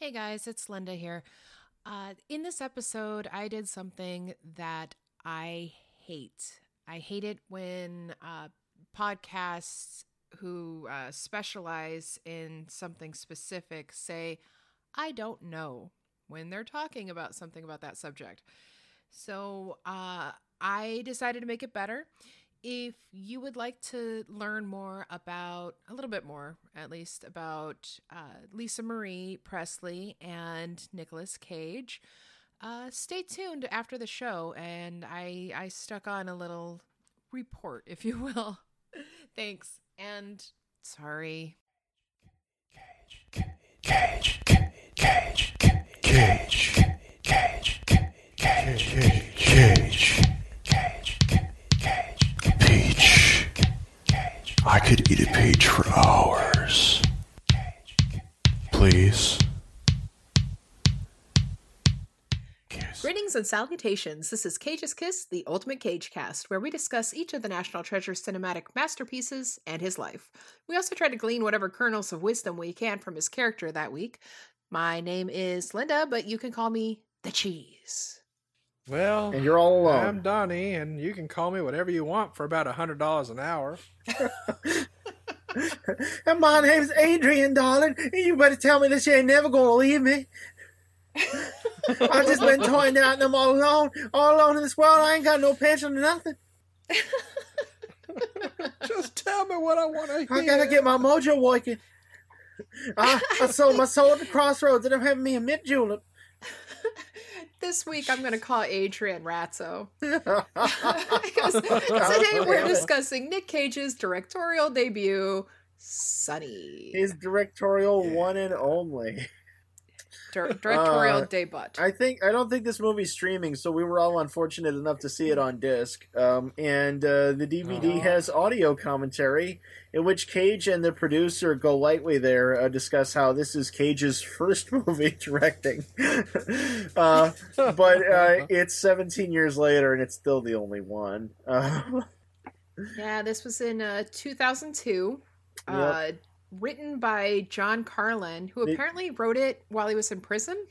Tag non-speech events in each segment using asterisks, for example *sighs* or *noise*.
Hey guys, it's Linda here. Uh, in this episode, I did something that I hate. I hate it when uh, podcasts who uh, specialize in something specific say, I don't know, when they're talking about something about that subject. So uh, I decided to make it better. If you would like to learn more about, a little bit more at least, about uh, Lisa Marie Presley and Nicolas Cage, uh, stay tuned after the show. And I, I stuck on a little report, if you will. Thanks. And sorry. Cage, cage, cage, cage, cage, cage, cage, cage, I could eat a peach for hours. Please. Kiss. Greetings and salutations. This is Cage's Kiss, the Ultimate Cage Cast, where we discuss each of the National Treasure cinematic masterpieces and his life. We also try to glean whatever kernels of wisdom we can from his character that week. My name is Linda, but you can call me the Cheese. Well, And you're all alone. I'm Donnie, and you can call me whatever you want for about a hundred dollars an hour. *laughs* and my name's Adrian, darling. And you better tell me that you ain't never gonna leave me. *laughs* I've just been toying out and I'm all alone, all alone in this world. I ain't got no pension or nothing. *laughs* Just tell me what I want to hear. I gotta get my mojo working. I, I sold my soul at the crossroads and I'm having me a mint julep. This week I'm going to call Adrian Ratso. *laughs* Because today we're discussing Nick Cage's directorial debut, Sonny. His directorial one and only. Dir- directorial Uh, debut. I think I don't think this movie's streaming, so we were all unfortunate enough to see it on disc. Um, and uh, the DVD Aw. has audio commentary in which Cage and the producer go lightly there uh, discuss how this is Cage's first *laughs* movie directing. *laughs* uh, but uh, it's 17 years later, and it's still the only one. *laughs* Uh, Yeah, this was in uh, 2002. Yep. Uh, written by John Carlen, who It- apparently wrote it while he was in prison.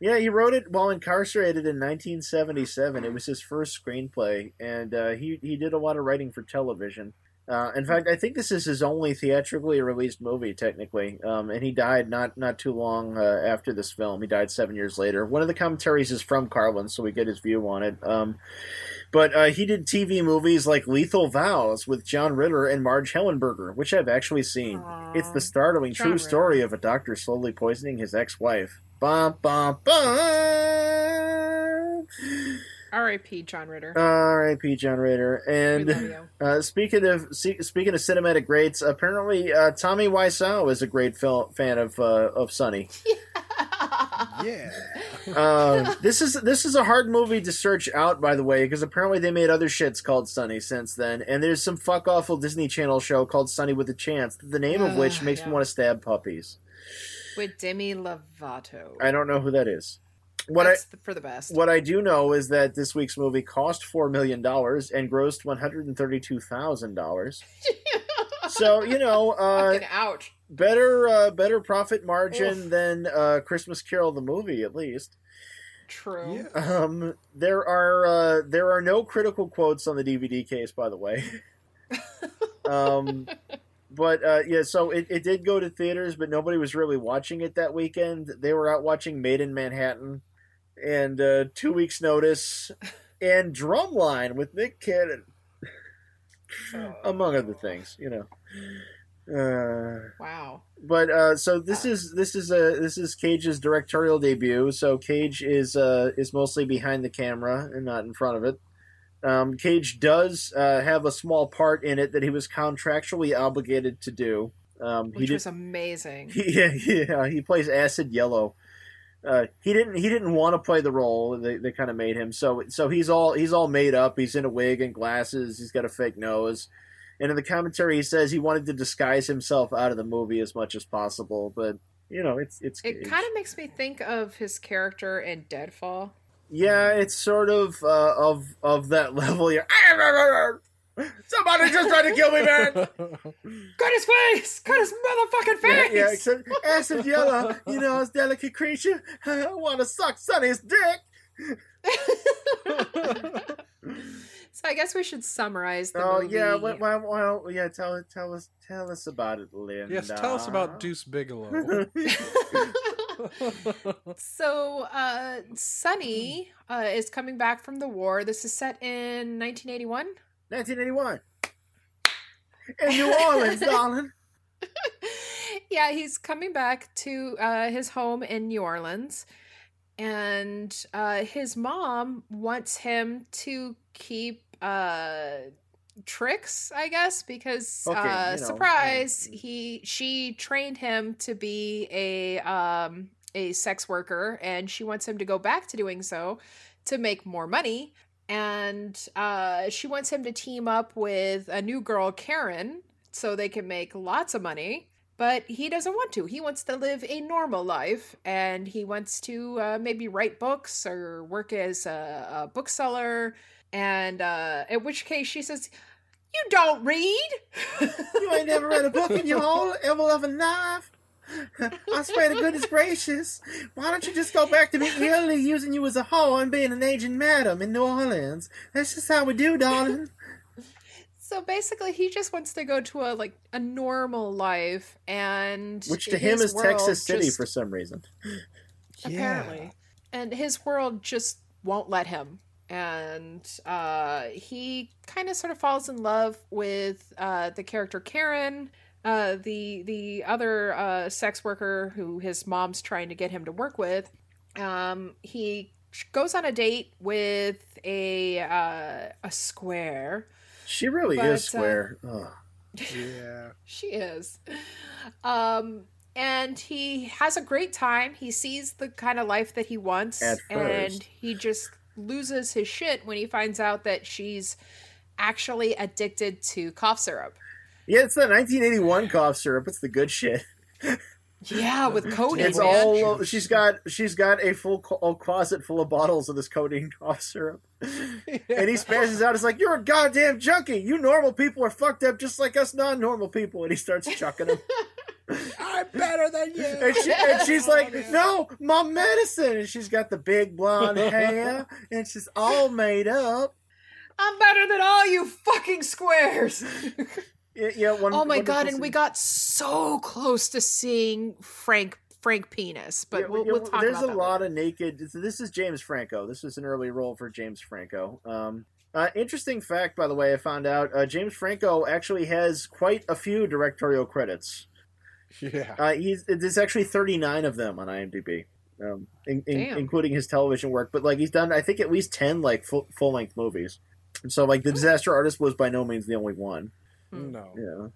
Yeah, he wrote it while incarcerated in 1977. It was his first screenplay, and uh, he he did a lot of writing for television. Uh, in fact, I think this is his only theatrically released movie, technically. Um, and he died not not too long uh, after this film. He died seven years later. One of the commentaries is from Carlen, so we get his view on it. Um, but uh, he did TV movies like Lethal Vows with John Ritter and Marg Helgenberger, which I've actually seen. It's the startling John true Ritter. story of a doctor slowly poisoning his ex-wife. Bum, bum, bum. R.I.P. John Ritter. R.I.P. John Ritter. And uh, speaking of se- speaking of cinematic greats, apparently uh, Tommy Wiseau is a great fil- fan of uh, of Sonny. *laughs* Yeah. Uh, this is this is a hard movie to search out, by the way, because apparently they made other shits called Sonny since then, and there's some fuck awful Disney Channel show called Sonny with a Chance, the name of which Uh, makes yeah. me want to stab puppies. With Demi Lovato. I don't know who that is. What I That's the- for the best. what I do know is that this week's movie cost four million dollars and grossed one hundred and thirty-two thousand dollars. *laughs* So you know, uh, Fucking ouch. better uh, better profit margin Oof. than uh, Christmas Carol the movie, at least. True. Yeah. Um, there are uh, there are no critical quotes on the DVD case, by the way. *laughs* um, but uh, yeah, so it, it did go to theaters, but nobody was really watching it that weekend. They were out watching Made in Manhattan and uh, Two Weeks Notice and Drumline with Nick Cannon, *laughs* among other things. You know. Uh, Wow. but uh, so this is this is a this is Cage's directorial debut. So Cage is uh, is mostly behind the camera and not in front of it. Um, Cage does uh, have a small part in it that he was contractually obligated to do. Um, he Which did, was amazing. *laughs* yeah, yeah, he plays Acid Yellow. Uh, he didn't he didn't want to play the role. They, they kind of made him so so he's all he's all made up. He's in a wig and glasses. He's got a fake nose. And in the commentary, he says he wanted to disguise himself out of the movie as much as possible. But you know, it's it's It kind of makes me think of his character in Deadfall. yeah, it's sort of uh, of of that *laughs* level. You're, Somebody just tried to kill me, man. *laughs* Cut his face! Cut his motherfucking face! yeah, except acid yellow, you know, this delicate creature. I want to suck Sonny's dick. *laughs* So I guess we should summarize the Oh movie. yeah, well, well, well, yeah. Tell tell us tell us about it, Linda. yes, tell us about Deuce Bigalow. *laughs* so uh Sonny uh is coming back from the war. This is set in 1981. 1981. In New Orleans, *laughs* darling. yeah, he's coming back to uh, his home in New Orleans, and uh, his mom wants him to keep uh, tricks, I guess, because Okay, uh, you know, surprise, yeah. he she trained him to be a um, a sex worker, and she wants him to go back to doing so to make more money. And uh, she wants him to team up with a new girl, Karen, so they can make lots of money. But he doesn't want to. He wants to live a normal life and he wants to uh, maybe write books or work as a, a bookseller. And uh, in which case she says, You don't read? You ain't never read a book in your whole ever loving life. *laughs* I swear to goodness gracious, why don't you just go back to me illegally using you as a whore and being an aging madam in New Orleans? That's just how we do, darling. So basically, he just wants to go to a like a normal life, and Which to him is Texas City just- for some reason. apparently. And his world just won't let him. And uh, he kind of sort of falls in love with uh, the character Karen, uh, the the other uh, sex worker who his mom's trying to get him to work with. Um, he goes on a date with a uh, a square. She really But, is uh, square. Ugh. yeah. *laughs* She is. Um, and he has a great time. He sees the kind of life that he wants. At and he just loses his shit when he finds out that she's actually addicted to cough syrup. Yeah, it's the 1981 cough syrup. It's the good shit. Yeah, with codeine. It's man. all. She's got. She's got a full co- closet full of bottles of this codeine *laughs* cough syrup. And he spashes out. It's like you're a goddamn junkie. You normal people are fucked up just like us non-normal people. And he starts chucking them. *laughs* I'm better than you. And, she, and she's like, "No, my medicine." And she's got the big blonde *laughs* hair, and she's all made up. I'm better than all you fucking squares. Yeah, yeah one, oh my wonderful god, and we got so close to seeing Frank Frank Penis, but Yeah, we'll, yeah, we'll talk there's about a that lot later. of naked. This is James Franco. This is an early role for James Franco. Um, uh, interesting fact, by the way, I found out uh, James Franco actually has quite a few directorial credits. Yeah. Uh, he's there's actually 39 of them on IMDb, um, in, in, including his television work. But like he's done, I think at least 10 like full full length movies. And so like the Disaster Artist was by no means the only one. Hmm. No. Yeah.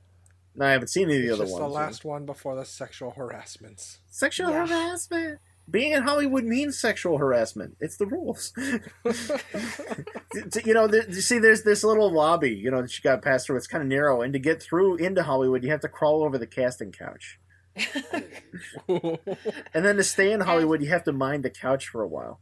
No, I haven't seen any of the other just ones. the last one before the sexual harassments. Sexual Yeah. harassment. Being in Hollywood means sexual harassment. It's the rules. *laughs* *laughs* you know, there, you see, there's this little lobby, you know, that you got to pass through. It's kind of narrow, and to get through into Hollywood, you have to crawl over the casting couch. *laughs* And then to stay in Hollywood, you have to mind the couch for a while.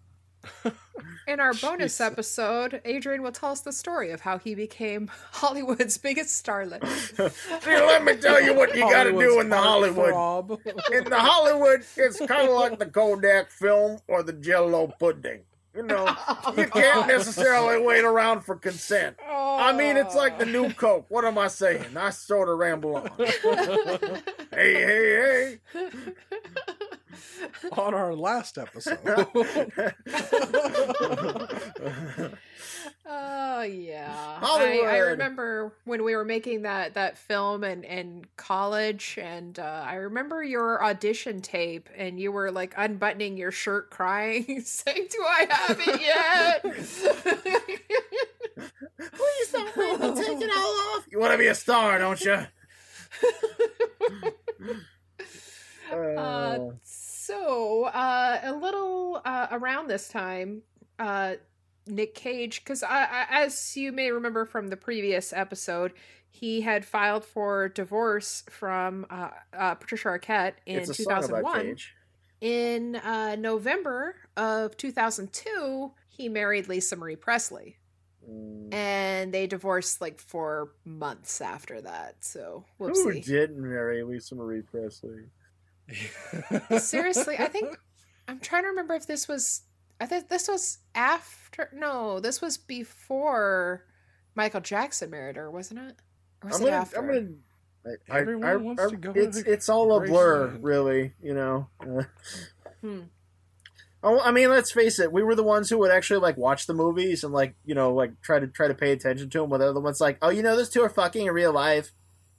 In our bonus Jesus. episode, Adrian will tell us the story of how he became *laughs* Hollywood's biggest starlet. *laughs* Let me tell you what you got to do in the Hollywood. throb. In the Hollywood, it's kind of like the Kodak film or the Jello pudding. You know, *laughs* you can't necessarily wait around for consent. I mean, it's like the new oh. Coke. What am I saying? I sort of ramble on. Hey, hey, hey, on our last episode. *laughs* Oh yeah, I, I remember when we were making that that film and in college, and uh, I remember your audition tape, and you were like unbuttoning your shirt, crying, *laughs* saying, "Do I have it yet?" Please don't make me take it all off. You want to be a star, don't you? *laughs* Uh, so uh, a little uh, around this time, uh, Nick Cage, because I, I, as you may remember from the previous episode, he had filed for divorce from uh, uh, Patricia Arquette in it's a song about 2001. Cage. In uh, November of 2002, he married Lisa Marie Presley. Mm. and they divorced like four months after that. So Who didn't marry Lisa Marie Presley? *laughs* Seriously, I think I'm trying to remember if this was. I think this was after. No, this was before Michael Jackson married her, wasn't it? Or was I'm it gonna, after? I'm gonna. I, Everyone I, wants I, to go it's to it's all a blur, Graceland. really. You know. Uh, Hmm. Oh, I mean, let's face it. We were the ones who would actually like watch the movies and like you know like try to try to pay attention to them. While the other one's like, oh, you know, those two are fucking in real life.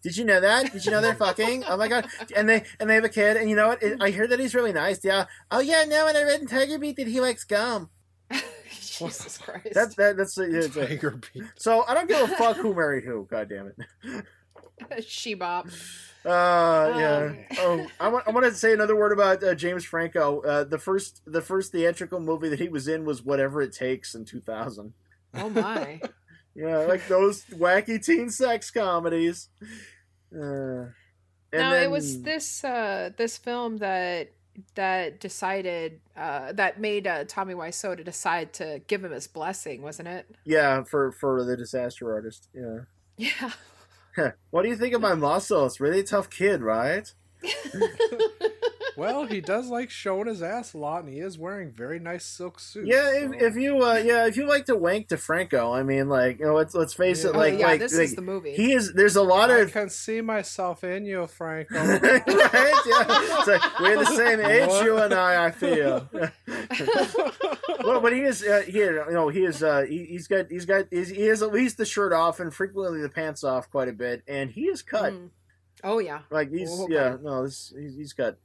Did you know that? Did you know they're fucking? Oh my god! And they and they have a kid. And you know what? I hear that he's really nice. Yeah. Oh yeah. No, and I read in Tiger Beat that he likes gum. *laughs* Jesus Christ. That that that's yeah, it's a- Tiger Beat. so. I don't give a fuck who married who. God damn it. *laughs* she bop. Uh, yeah. Um. oh, I want, I want to say another word about uh, James Franco. Uh, the first, the first theatrical movie that he was in was Whatever It Takes in 2000. Oh my. *laughs* Yeah, like those wacky teen sex comedies. Uh, no, then- it was this uh this film that that decided uh that made uh, Tommy Wiseau to decide to give him his blessing, wasn't it? Yeah, for for the disaster artist. Yeah. *laughs* Yeah. what do you think of my *laughs* muscles? Really tough kid, right? *laughs* Well, he does like showing his ass a lot, and he is wearing very nice silk suits. Yeah, if, so- if you uh, yeah if you like to wank to Franco, I mean, like you know, let's let's face it, Yeah. oh like yeah, like, this like, is the movie. he is. There's a lot I of I can see myself in you, Franco. *laughs* right? Yeah. It's like, we're the same *laughs* age, What? you and I. I feel. *laughs* well, but he is. Uh, he, you know, he is. Uh, he, he's got. He's got. He's, he has at least the shirt off and frequently the pants off quite a bit, and he is cut. Mm. Oh yeah. Like he's. Oh, yeah. No, this. He's, he's cut.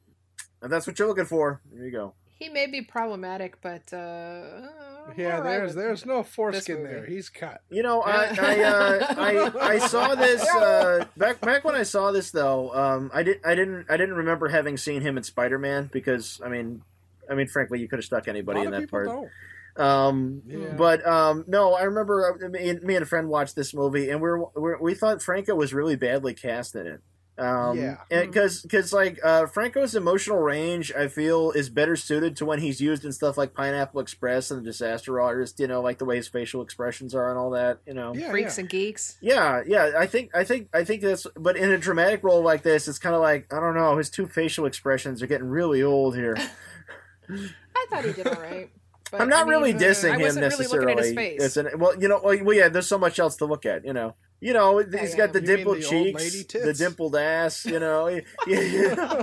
And that's what you're looking for. There you go. He may be problematic, but uh yeah, there's with there's no this foreskin there. He's cut. You know, I *laughs* I, uh, I I saw this uh, back back when I saw this though. Um, I did I didn't I didn't remember having seen him in Spider Man because I mean, I mean frankly, you could have stuck anybody in that part. don't. Um, Yeah. but um, no, I remember uh, me and, me and a friend watched this movie, and we were, we we thought Franco was really badly cast in it. Um, Yeah. because because like uh, Franco's emotional range, I feel is better suited to when he's used in stuff like Pineapple Express and The Disaster Artist. You know, like the way his facial expressions are and all that. You know, Yeah, Freaks yeah. and geeks. yeah, yeah. I think, I think, I think that's. But in a dramatic role like this, it's kind of like I don't know. His two facial expressions are getting really old here. *laughs* I thought he did all right. *laughs* But, I'm not I mean, really uh, dissing I him wasn't necessarily. Really looking at his face. It's an, well, you know, well, well, yeah. There's so much else to look at. You know, you know, he's got the You dimpled the cheeks, the dimpled ass. You know, *laughs* yeah, yeah.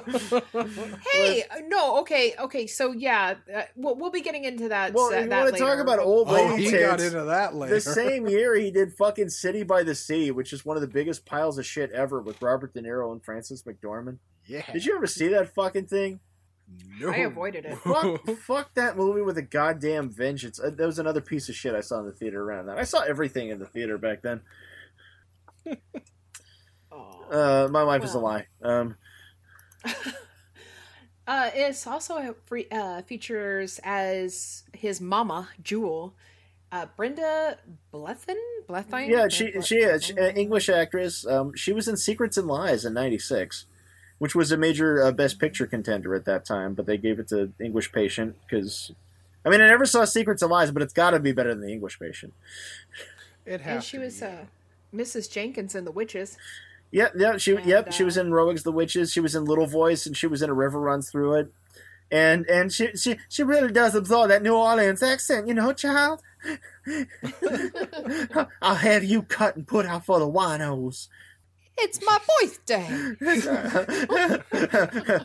Hey, uh, no, okay, okay. So yeah, uh, we'll, we'll be getting into that. Well, that, you want to talk about old lady Oh, lady he tits? got into that later. the same *laughs* year he did fucking City by the Sea, which is one of the biggest piles of shit ever with Robert De Niro and Frances McDormand. Yeah. Did you ever see that fucking thing? No. I avoided it. fuck, *laughs* fuck that movie with a goddamn vengeance. Uh, that was another piece of shit I saw in the theater around that. I saw everything in the theater back then. Aw. Uh, my life is a lie. Um, *laughs* Uh, it's also a free, uh, features as his mama Jewel, uh, Brenda Blethyn. Blethyn. yeah, she she is she, uh, English actress. Um, she was in Secrets and Lies in '96, which was a major uh, Best Picture contender at that time. But they gave it to English Patient because, I mean, I never saw Secrets and Lies, but it's got to be better than the English Patient. It has and she to was be. Uh, Mrs. Jenkins in The Witches. Yeah, yeah, she And, yep, she was uh, in Roeg's The Witches. She was in Little Voice, and she was in A River Runs Through It. And and she she she really does absorb that New Orleans accent, you know, child. *laughs* I'll have you cut and put out for the winos. It's my birthday.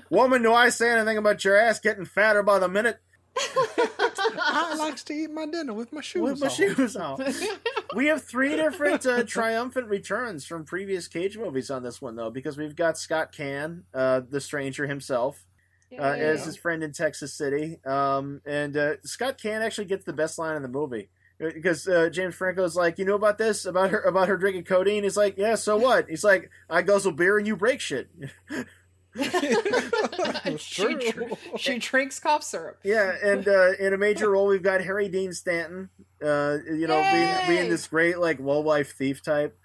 *laughs* Woman, do I say anything about your ass getting fatter by the minute? *laughs* I likes to eat my dinner with my shoes With my on. shoes off. *laughs* we have three different uh, triumphant returns from previous Cage movies on this one, though, because we've got Scott Caan, uh, the stranger himself, uh, as his friend in Texas City. Um, and uh, Scott Caan actually gets the best line in the movie because uh, James Franco's like, you know about this about her about her drinking codeine. He's like, yeah, so what? He's like, I guzzle beer and you break shit. *laughs* *laughs* she, dr- she drinks cough syrup. Yeah, and uh, in a major role, we've got Harry Dean Stanton. Uh, you know, being, being this great like lowlife thief type,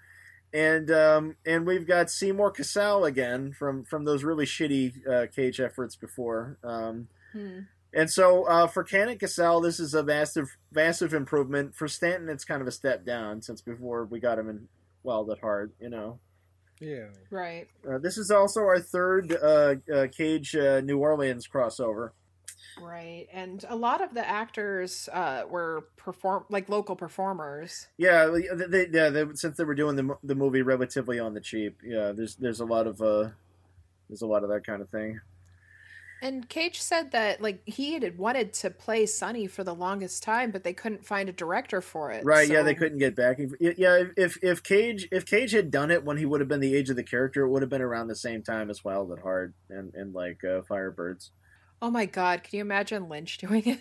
and um, and we've got Seymour Cassel again from from those really shitty uh, Cage efforts before. Um, Hmm. And so uh, for and Cassel, this is a massive, massive improvement. For Stanton, it's kind of a step down since before we got him in Wild at Heart. You know, Yeah. Right. uh, this is also our third uh, uh, Cage uh, New Orleans crossover. Right. And a lot of the actors uh, were perform like local performers. Yeah, they, they, yeah. They, since they were doing the the movie relatively on the cheap, yeah. There's there's a lot of uh, there's a lot of that kind of thing. And Cage said that like he had wanted to play Sonny for the longest time, but they couldn't find a director for it. Right? Yeah, they couldn't get back. Yeah, if if Cage if Cage had done it when he would have been the age of the character, it would have been around the same time as Wild at Heart and and like uh, Firebirds. Oh my god, can you imagine Lynch *laughs* doing it?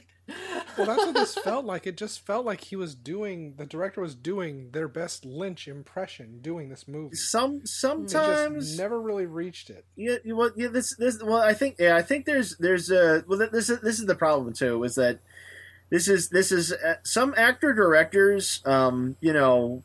Well, that's what this felt like. It just felt like he was doing, the director was doing their best Lynch impression doing this movie. Some sometimes never really reached it. Yeah, well, yeah, this, this, well, I think, yeah, I think there's, there's, uh, well, this is, this is the problem too, is that this is, this is, uh, some actor directors, um, you know,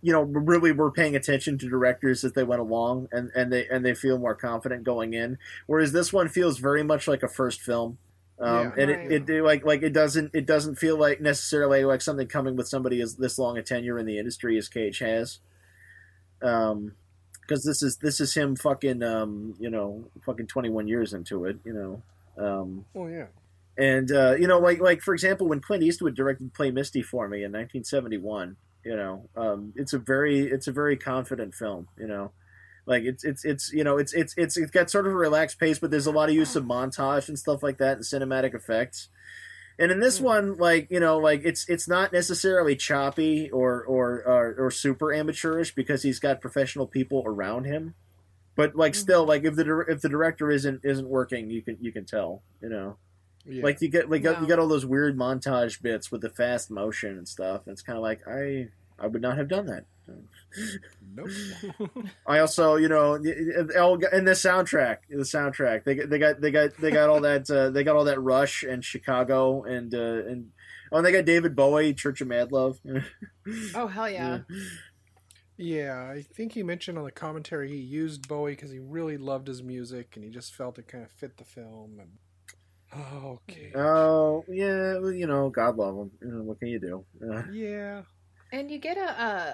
you know, really were paying attention to directors as they went along, and and they and they feel more confident going in. Whereas this one feels very much like a first film. Um, Yeah. and Right. it, it like like it doesn't it doesn't feel like necessarily like something coming with somebody as this long a tenure in the industry as Cage has. Um, because this is this is him fucking um you know fucking 21 years into it you know um Oh, yeah. and uh you know like like for example when clint eastwood directed play misty for me in 1971 you know um it's a very it's a very confident film you know like it's it's it's you know it's it's it's it's got sort of a relaxed pace but there's a lot of use of montage and stuff like that and cinematic effects and in this Hmm. one like you know like it's it's not necessarily choppy or or or, or super amateurish because he's got professional people around him but like Mhm. still like if the if the director isn't isn't working you can you can tell you know yeah. like you get like Yeah. you got all those weird montage bits with the fast motion and stuff and it's kind of like i i would not have done that nope. *laughs* I also, you know, in the soundtrack, the soundtrack, they they got they got they got all that uh, they got all that Rush and Chicago and uh, and oh, and they got David Bowie, Church of Mad Love. *laughs* Oh hell yeah. yeah, I think he mentioned on the commentary he used Bowie because he really loved his music and he just felt it kind of fit the film. And oh, okay. Oh yeah, well, you know, God love him. What can you do? *laughs* Yeah. And you get a,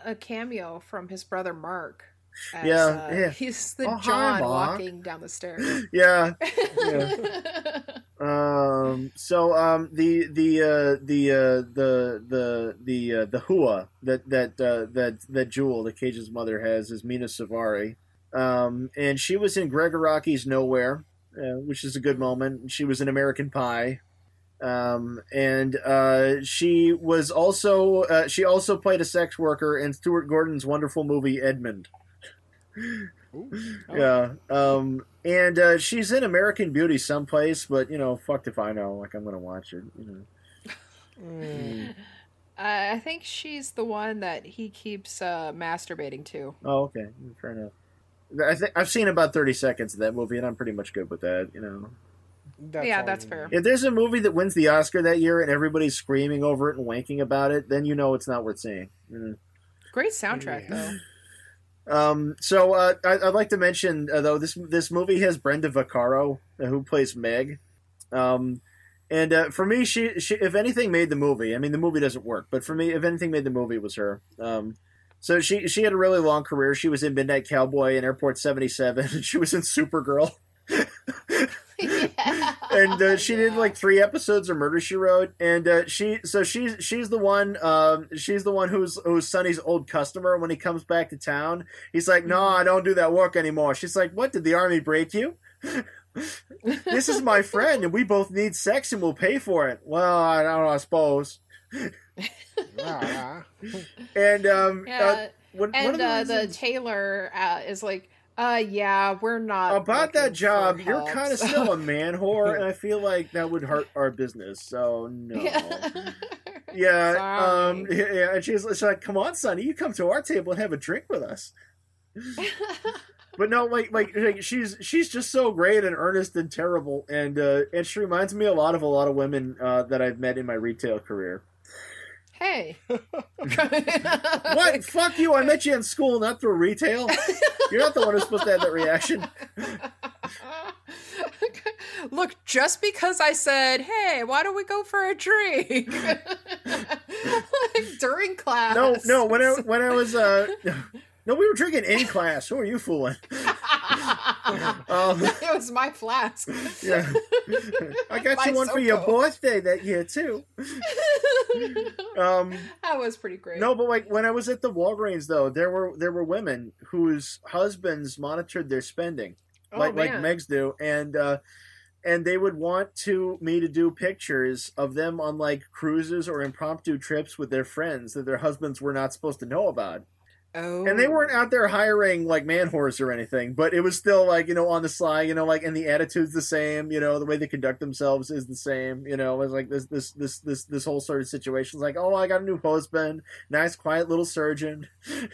a, a cameo from his brother Mark. as, Yeah, uh, yeah. He's the Oh, John Mark. walking down the stairs. *laughs* *laughs* yeah. Um. So um. The the uh the uh the the the uh, the hua that that uh, that that Jewel, the Cage's mother, has is Mena Suvari. Um. And she was in Gregg Araki's Nowhere, uh, which is a good moment. She was in American Pie. Um. And uh, she was also uh, she also played a sex worker in Stuart Gordon's wonderful movie Edmond. Ooh. Yeah. Um, and uh, she's in American Beauty someplace, but you know, fucked if I know. Like I'm gonna watch it. You know. Mm. Uh, I think she's the one that he keeps uh, masturbating to. Oh, okay. Fair enough. I think I've seen about 30 seconds of that movie, and I'm pretty much good with that. You know, That's Yeah, that's fair. if there's a movie that wins the Oscar that year and everybody's screaming over it and wanking about it, then you know it's not worth seeing. Mm. Great soundtrack Yeah. though. *sighs* Um, so uh, I, I'd like to mention uh, though this this movie has Brenda Vaccaro uh, who plays Meg, um, and uh, for me she, she if anything made the movie. I mean the movie doesn't work, but for me if anything made the movie it was her. Um, so she she had a really long career. She was in Midnight Cowboy and Airport seventy seven. and *laughs* She was in Supergirl. And uh, she did like three episodes of Murder She Wrote, and uh, she so she's she's the one um, she's the one who's who's Sonny's old customer when he comes back to town. He's like, "No, I don't do that work anymore." She's like, "What? Did the army break you?" *laughs* this is my friend, and we both need sex, and we'll pay for it. Well, I don't know, I suppose. *laughs* And um, uh, yeah, one, one of and the uh, the reasons- Taylor uh, is like, uh, yeah, we're not about that job, you're help, kind of so- still a man whore, and I *laughs* feel like that would hurt our business. So no. Yeah. Yeah, Sorry. um, *laughs* yeah, yeah, and she's, she's like, "Come on, Sonny, you come to our table and have a drink with us." *laughs* But no, like, like, like, she's she's just so great and earnest and terrible, and uh, and she reminds me a lot of a lot of women uh, that I've met in my retail career. Hey. *laughs* *laughs* What? Fuck you! I met you in school, not through retail. You're not the one who's supposed to have that reaction. *laughs* Look, just because I said, "Hey, why don't we go for a drink?" during class. No, no. When I when I was uh, no, we were drinking in class. Who are you fooling? *laughs* Um, it was my flask. yeah, I got My you one for your birthday that year too. *laughs* Um, that was pretty great. no, but like when I was at the Walgreens though, there were there were women whose husbands monitored their spending. oh, like like. Megs do, and uh, and they would want to me to do pictures of them on like cruises or impromptu trips with their friends that their husbands were not supposed to know about. Oh, And they weren't out there hiring like man whores or anything, but it was still like you know on the sly, you know, like and the attitude's the same, you know, the way they conduct themselves is the same, you know. It's like this this this this this whole sort of situation. is like, oh, I got a new husband, nice quiet little surgeon. *laughs*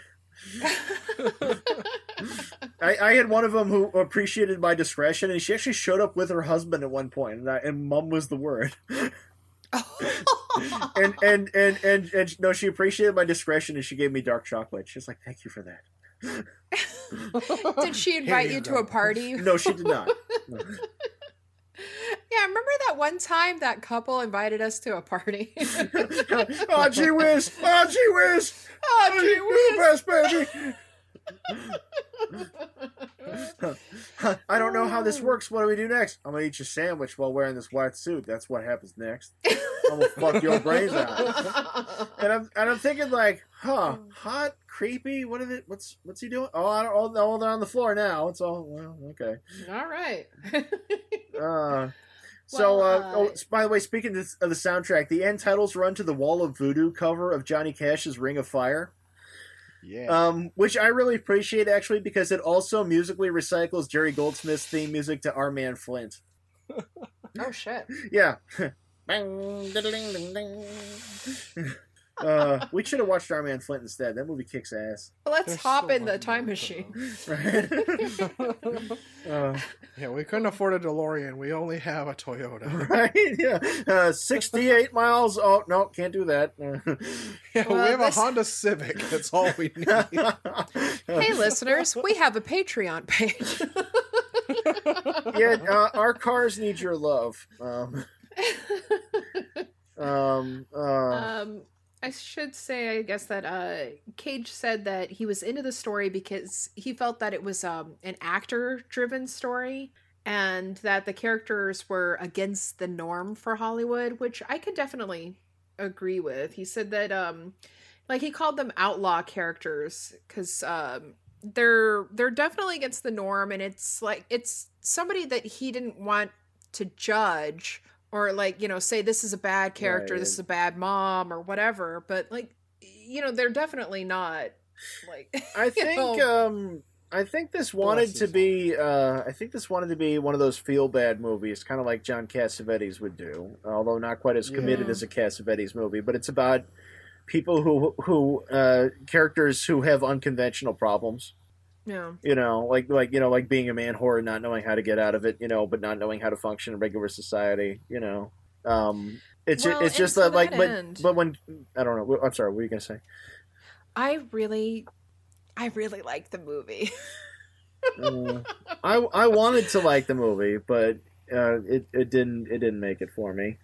I, I had one of them who appreciated my discretion, and she actually showed up with her husband at one point, and, I, and "mum" was the word. Oh. And, and and and and no, she appreciated my discretion, and she gave me dark chocolate. She's like, "Thank you for that." *laughs* Did she invite you you to go. a party? *laughs* No, she did not. No. *laughs* Yeah, remember that one time that couple invited us to a party? oh, gee whiz! Oh, gee whiz! oh, Oh, gee you whiz. best baby. *laughs* I don't know how this *laughs* works. What do we do next? I'm gonna eat your sandwich while wearing this white suit. That's what happens next. I'm gonna fuck your brains out. *laughs* And I'm and I'm thinking like, huh, hot, creepy. What is it? What's what's he doing? Oh, I don't. Oh, oh, they're on the floor now. It's all well, okay. All right. Uh, so, Well, uh, uh, oh, by the way, speaking of the soundtrack, the end titles run to the Wall of Voodoo cover of Johnny Cash's Ring of Fire. Yeah. um, which I really appreciate actually because it also musically recycles Jerry Goldsmith's theme music to Our Man Flint. *laughs* oh shit. Yeah. *laughs* Bang, diddling, ding, ding. *laughs* uh, we should have watched Our Man Flint instead. That movie kicks ass. Let's There's hop so in the time machine. *laughs* Right? uh, yeah, we couldn't afford a DeLorean. We only have a Toyota. *laughs* right? Yeah. Uh, 68 miles. Oh, no, can't do that. *laughs* Yeah, Well, we have this- a Honda Civic. That's all we need. Hey, listeners, we have a Patreon page. yeah, uh, our cars need your love. Um, um, uh, um, I should say, I guess that uh, Cage said that he was into the story because he felt that it was um, an actor-driven story, and that the characters were against the norm for Hollywood, which I could definitely agree with. He said that, um, like, he called them outlaw characters because um, they're they're definitely against the norm, and it's like it's somebody that he didn't want to judge or like you know say this is a bad character this is a bad mom or whatever but like you know they're definitely not like *laughs* I think know. um I think this wanted Bless to be uh I think this wanted to be one of those feel bad movies, kind of like John Cassavetes would do, although not quite as committed Yeah. as a Cassavetes movie, but it's about people who who uh characters who have unconventional problems. Yeah You know, like like you know, like being a man whore and not knowing how to get out of it, you know, but not knowing how to function in regular society, you know. Um it's Well, it's just that like that but, but when I don't know, I'm sorry, what were you going to say? i really i really like the movie Mm. *laughs* I I wanted to like the movie, but uh, it it didn't it didn't make it for me.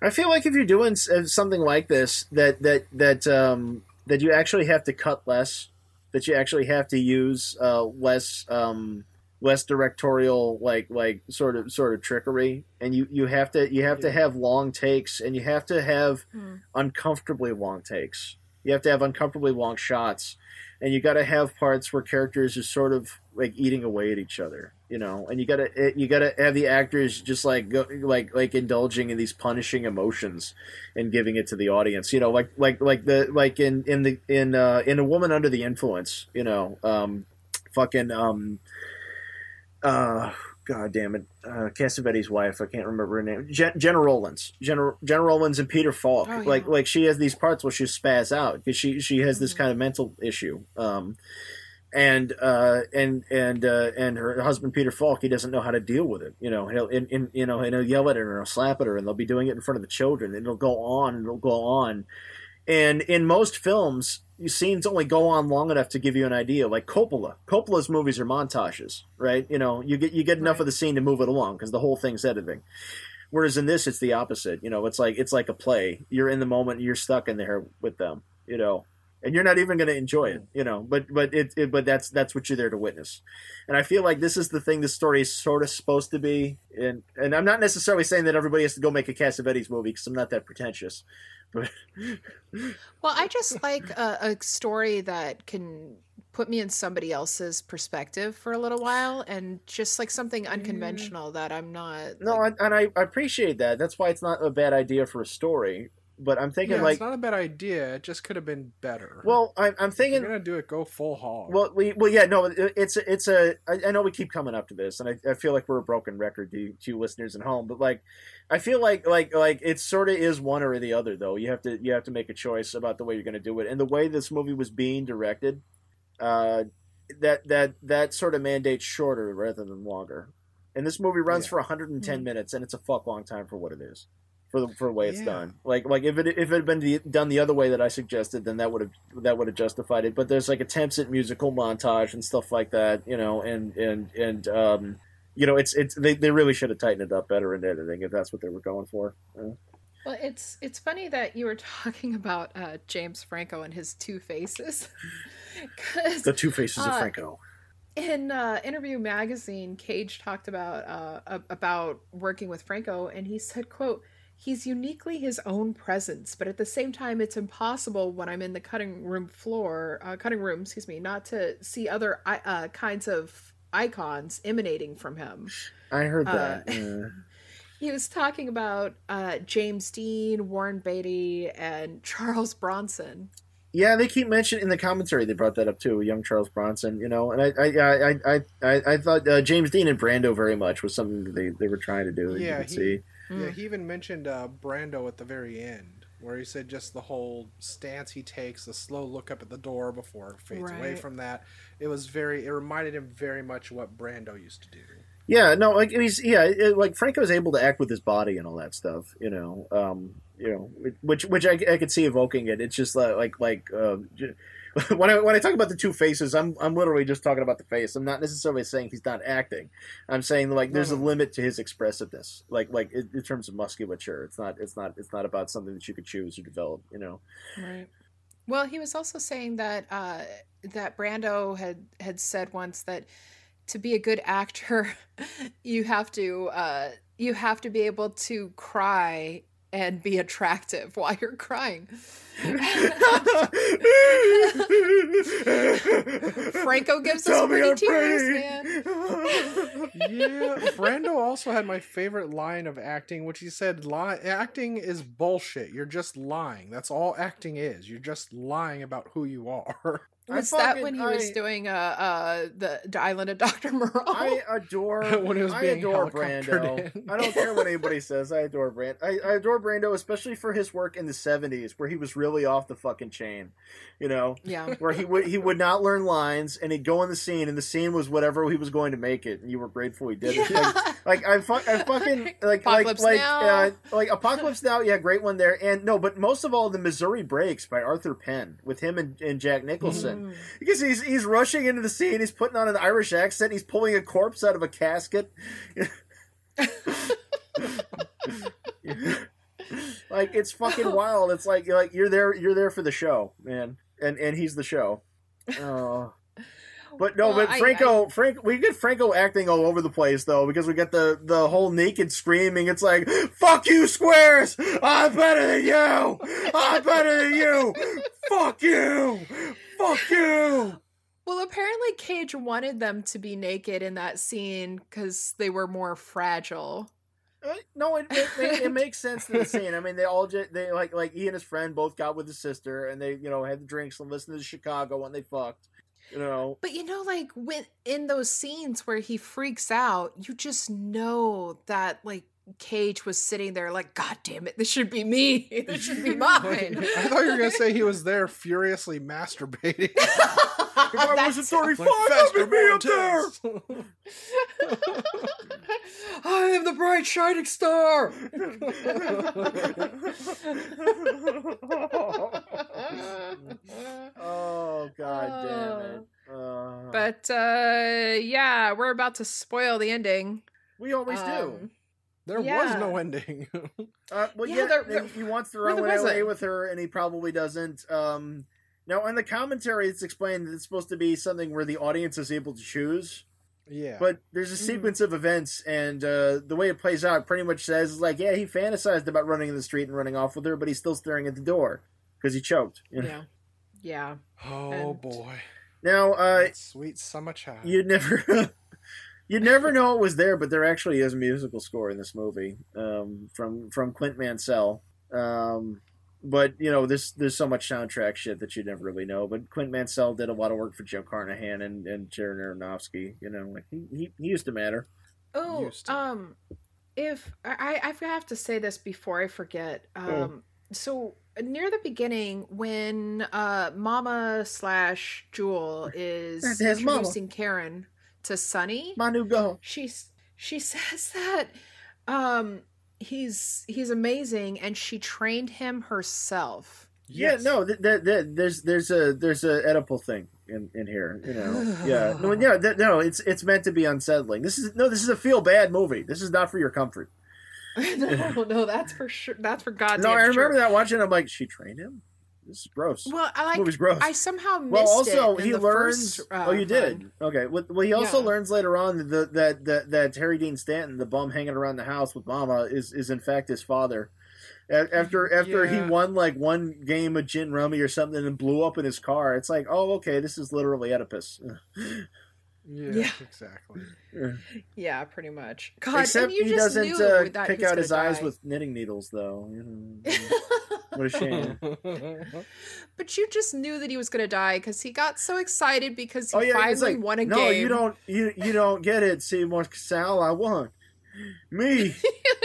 I feel like if you're doing uh, something like this, that that that um, that you actually have to cut less, that you actually have to use uh, less um, less directorial like like sort of sort of trickery, and you you have to you have to have long takes, and you have to have Hmm. uncomfortably long takes. You have to have uncomfortably long shots, and you got to have parts where characters are sort of like eating away at each other, you know. And you got to you got to have the actors just like go, like like indulging in these punishing emotions and giving it to the audience, you know, like like like the like in in the in uh, in a woman under the influence, you know, um, fucking um, uh. God damn it, uh, Cassavetes' wife. I can't remember her name. Jen, Gena Rowlands. Jenna, Gena Rowlands and Peter Falk. Oh, yeah. Like, like she has these parts where she spaz out because she she has this Mhm. kind of mental issue. Um, and uh, and and uh, and her husband Peter Falk, he doesn't know how to deal with it. You know, he'll and, and, you know, and he'll yell at her and he'll slap at her, and they'll be doing it in front of the children, and it'll go on and it'll go on. And in most films, scenes only go on long enough to give you an idea. Like Coppola, Coppola's movies are montages, right? You know, you get you get enough Right. of the scene to move it along because the whole thing's editing. Whereas in this, it's the opposite. You know, it's like it's like a play. You're in the moment. You're stuck in there with them. You know, and you're not even going to enjoy it. You know, but but it, it but that's that's what you're there to witness. And I feel like this is the thing the story is sort of supposed to be. And and I'm not necessarily saying that everybody has to go make a Cassavetes movie because I'm not that pretentious. Well, I just like a, a story that can put me in somebody else's perspective for a little while and just like something mm. unconventional that I'm not. no, like- and, and I, I appreciate that. That's why it's not a bad idea for a story. But I'm thinking Yeah, like, it's not a bad idea. It just could have been better. well, I, I'm thinking you're gonna do it, go full hog. Well, we well yeah no it- it's a, it's a I, I know we keep coming up to this and I, I feel like we're a broken record to, you- to you listeners at home but like I feel like like like it sort of is one or the other though you have to you have to make a choice about the way you're going to do it and the way this movie was being directed uh that that that sort of mandates shorter rather than longer and this movie runs Yeah. for 110 Mhm. minutes and it's a fuck long time for what it is for the for the way it's Yeah. done. Like like if it if it had been the, done the other way that I suggested then that would have that would have justified it. But there's like attempts at musical montage and stuff like that you know and and and um you know it's it's they, they really should have tightened it up better in editing if that's what they were going for. Uh, Well, it's it's funny that you were *laughs* talking about uh, James Franco and his two faces. *laughs* the two faces of Uh, Franco. in uh, interview magazine cage talked about uh, about working with franco and he said quote he's uniquely his own presence but at the same time it's impossible when i'm in the cutting room floor uh, cutting room excuse me not to see other uh, kinds of icons emanating from him I heard uh, that *laughs* yeah. he was talking about uh, james dean warren beatty and *laughs* charles bronson Yeah, they keep mentioning in the commentary. They brought that up too. Young Charles Bronson, you know, and I, I, I, I, I, I thought uh, James Dean and Brando very much was something that they, they were trying to do. and you Yeah, he- see. Yeah, he even mentioned uh, Brando at the very end, where he said just the whole stance he takes, the slow look up at the door before it fades away from that. It was very. It reminded him very much what Brando used to do. Yeah, no, like he's yeah, it, like Franco's able to act with his body and all that stuff, you know. Um, you know, which which I, I could see evoking it. It's just like like like um, j- *laughs* when I when I talk about the two faces, I'm I'm literally just talking about the face. I'm not necessarily saying he's not acting. I'm saying like there's a limit to his expressiveness, like like in, in terms of musculature. It's not it's not it's not about something that you could choose or develop. You know. Right. Well, he was also saying that uh, that Brando had had said once that to be a good actor, *laughs* you have to uh, you have to be able to cry and be attractive *laughs* while you're crying. Franco gives us Tell me pretty tears, pretty. man. Yeah, Brando also had my favorite line of acting, which he said, acting is bullshit. You're just lying. That's all acting is. You're just lying about who you are." *laughs* I Was that when he was doing uh, uh, the, the Island of Dr. *laughs* Moreau? I adore *laughs* When it was I being adore helicoptered Brando. in. I don't care what anybody *laughs* says. I adore Brand. I, I adore Brando, especially for his work in the '70s, where he was really off the fucking chain. You know, yeah. where he would he would not learn lines, and he'd go in the scene, and the scene was whatever he was going to make it, and you were grateful he did it. Like, like I, fu- I fucking like Apocalypse like like Now. uh, like Apocalypse Now. Yeah, great one there. And no, but most of all, the Missouri Breaks by Arthur Penn with him and, and Jack Nicholson Mm. because he's he's rushing into the scene. He's putting on an Irish accent. He's pulling a corpse out of a casket. *laughs* like it's fucking *laughs* wild. It's like you're like you're there. You're there for the show, man. And and he's the show. *laughs* Oh. But no, Well, but I- Franco, Frank, we get Franco acting all over the place though, because we get the the whole naked screaming. It's like, "Fuck you, squares! I'm better than you! I'm better than you! Fuck you! Fuck you!" Well, apparently Cage wanted them to be naked in that scene because they were more fragile. Uh, No, it, it, it, it *laughs* makes sense to the scene. I mean, they all just, they like like he and his friend both got with his sister, and they you know had the drinks and listened to Chicago when they fucked. You know, But you know, like when in those scenes where he freaks out, you just know that like Cage was sitting there like, God damn it, this should be me. *laughs* This should be *laughs* mine. I thought you were gonna say he was there furiously masturbating. *laughs* if I wasn't That's- thirty Like, five, faster, I'd be more up there. I am the bright shining star. Oh god damn it! Uh, But uh yeah, we're about to spoil the ending. we always do. There was no ending. *laughs* Uh, well, Yeah, yeah, there- he- there- he wants to run away with her, and he probably doesn't. Um, now, in the commentary, it's explained that it's supposed to be something where the audience is able to choose. yeah. But there's a Mhm. sequence of events, and uh, the way it plays out pretty much says, like, yeah, he fantasized about running in the street and running off with her, but he's still staring at the door because he choked. you know? Yeah. Yeah. oh and- boy. Now, uh, That sweet summer child. you'd never. *laughs* *laughs* You'd never know it was there, but there actually is a musical score in this movie um, from from Clint Mansell. Um, but you know, there's there's so much soundtrack shit that you never really know. But Clint Mansell did a lot of work for Joe Carnahan and and Jared Aronofsky. You know, like he, he, he used to matter. Oh, Used to. um, if I I have to say this before I forget. Um, so near the beginning, when uh Mama slash Jewel is That's his mama. introducing Karen to Sonny, Manu go. she's she *laughs* says that um he's he's amazing and she trained him herself. Yes. Yeah, no, th- th- th- there's there's a there's a Oedipal thing in, in here. You know, *sighs* yeah, no, yeah, th- no, it's it's meant to be unsettling. This is no, this is a feel bad movie. This is not for your comfort. *laughs* no, no, that's for sure. That's for goddamn no, I remember sure. that watching. I'm like, she trained him. This is gross. Well, I like. movie's gross. I somehow missed well, also it he the learns. first, uh, oh, you did. run. Okay. Well, well, he also Yeah. learns later on that that that that Harry Dean Stanton, the bum hanging around the house with Mama, is is in fact his father. After after Yeah. he won like one game of gin rummy or something and blew up in his car, it's like, oh, okay, this is literally Oedipus. *laughs* Yeah, Yeah. exactly. Yeah, pretty much. God, Except and you he just doesn't knew uh, that pick out his gonna eyes with knitting needles, though. *laughs* What a shame. *laughs* but you just knew that he was gonna die because he got so excited because he oh yeah, finally like won a no, game. you don't. You you don't get it, Seymour Sal. I won. Me,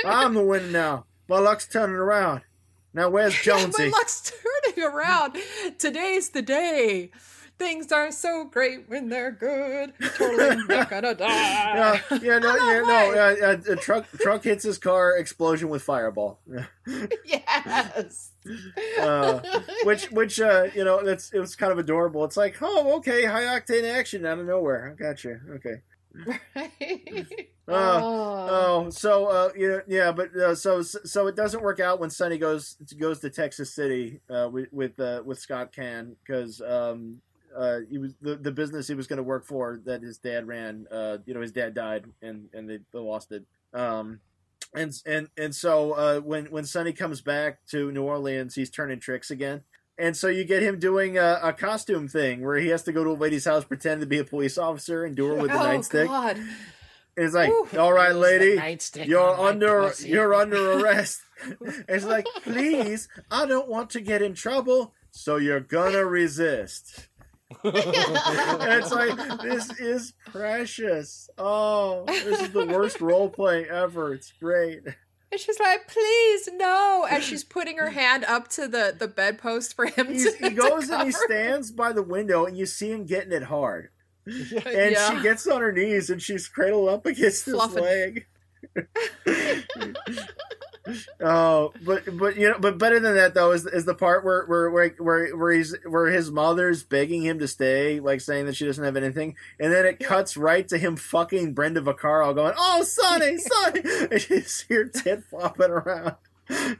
I'm the winner now. My luck's turning around. Now where's *laughs* Jonesy? my luck's turning around. Today's the day. Things are so great when they're good. Totally *laughs* not gonna die. yeah, yeah, no, yeah, no. Uh, uh, a truck, truck hits his car. Explosion with fireball. *laughs* yes. Uh, which, which, uh, you know, that's it was kind of adorable. It's like, oh, okay, high octane action out of nowhere. I got you. Okay. Uh, Oh, so uh, yeah, yeah, but uh, so so it doesn't work out when Sonny goes goes to Texas City uh, with with uh, with Scott Caan because um, uh, he was the, the business he was going to work for that his dad ran. Uh, you know, his dad died and and they, they lost it. Um, and and and so uh, when when Sonny comes back to New Orleans, he's turning tricks again. And so you get him doing a, a costume thing where he has to go to a lady's house, pretend to be a police officer, and do her with the *laughs* oh, nightstick. God. And it's like, Ooh. all right, lady, you're under pussy." you're under arrest. *laughs* it's like, please, I don't want to get in trouble, so you're gonna resist. And *laughs* it's like this is precious. Oh, this is the worst role play ever. It's great. And she's like, please no. As she's putting her hand up to the, the bedpost for him He's, to he goes to and he stands by the window, and you see him getting it hard. *laughs* Yeah. And Yeah. she gets on her knees and she's cradled up against his leg. *laughs* Oh, but but you know, but better than that though is is the part where where where where, where he's where his mother's begging him to stay, like saying that she doesn't have anything, and then it cuts right to him fucking Brenda Vaccaro going, "Oh, Sonny, *laughs* Sonny," and you see her tit flopping around. You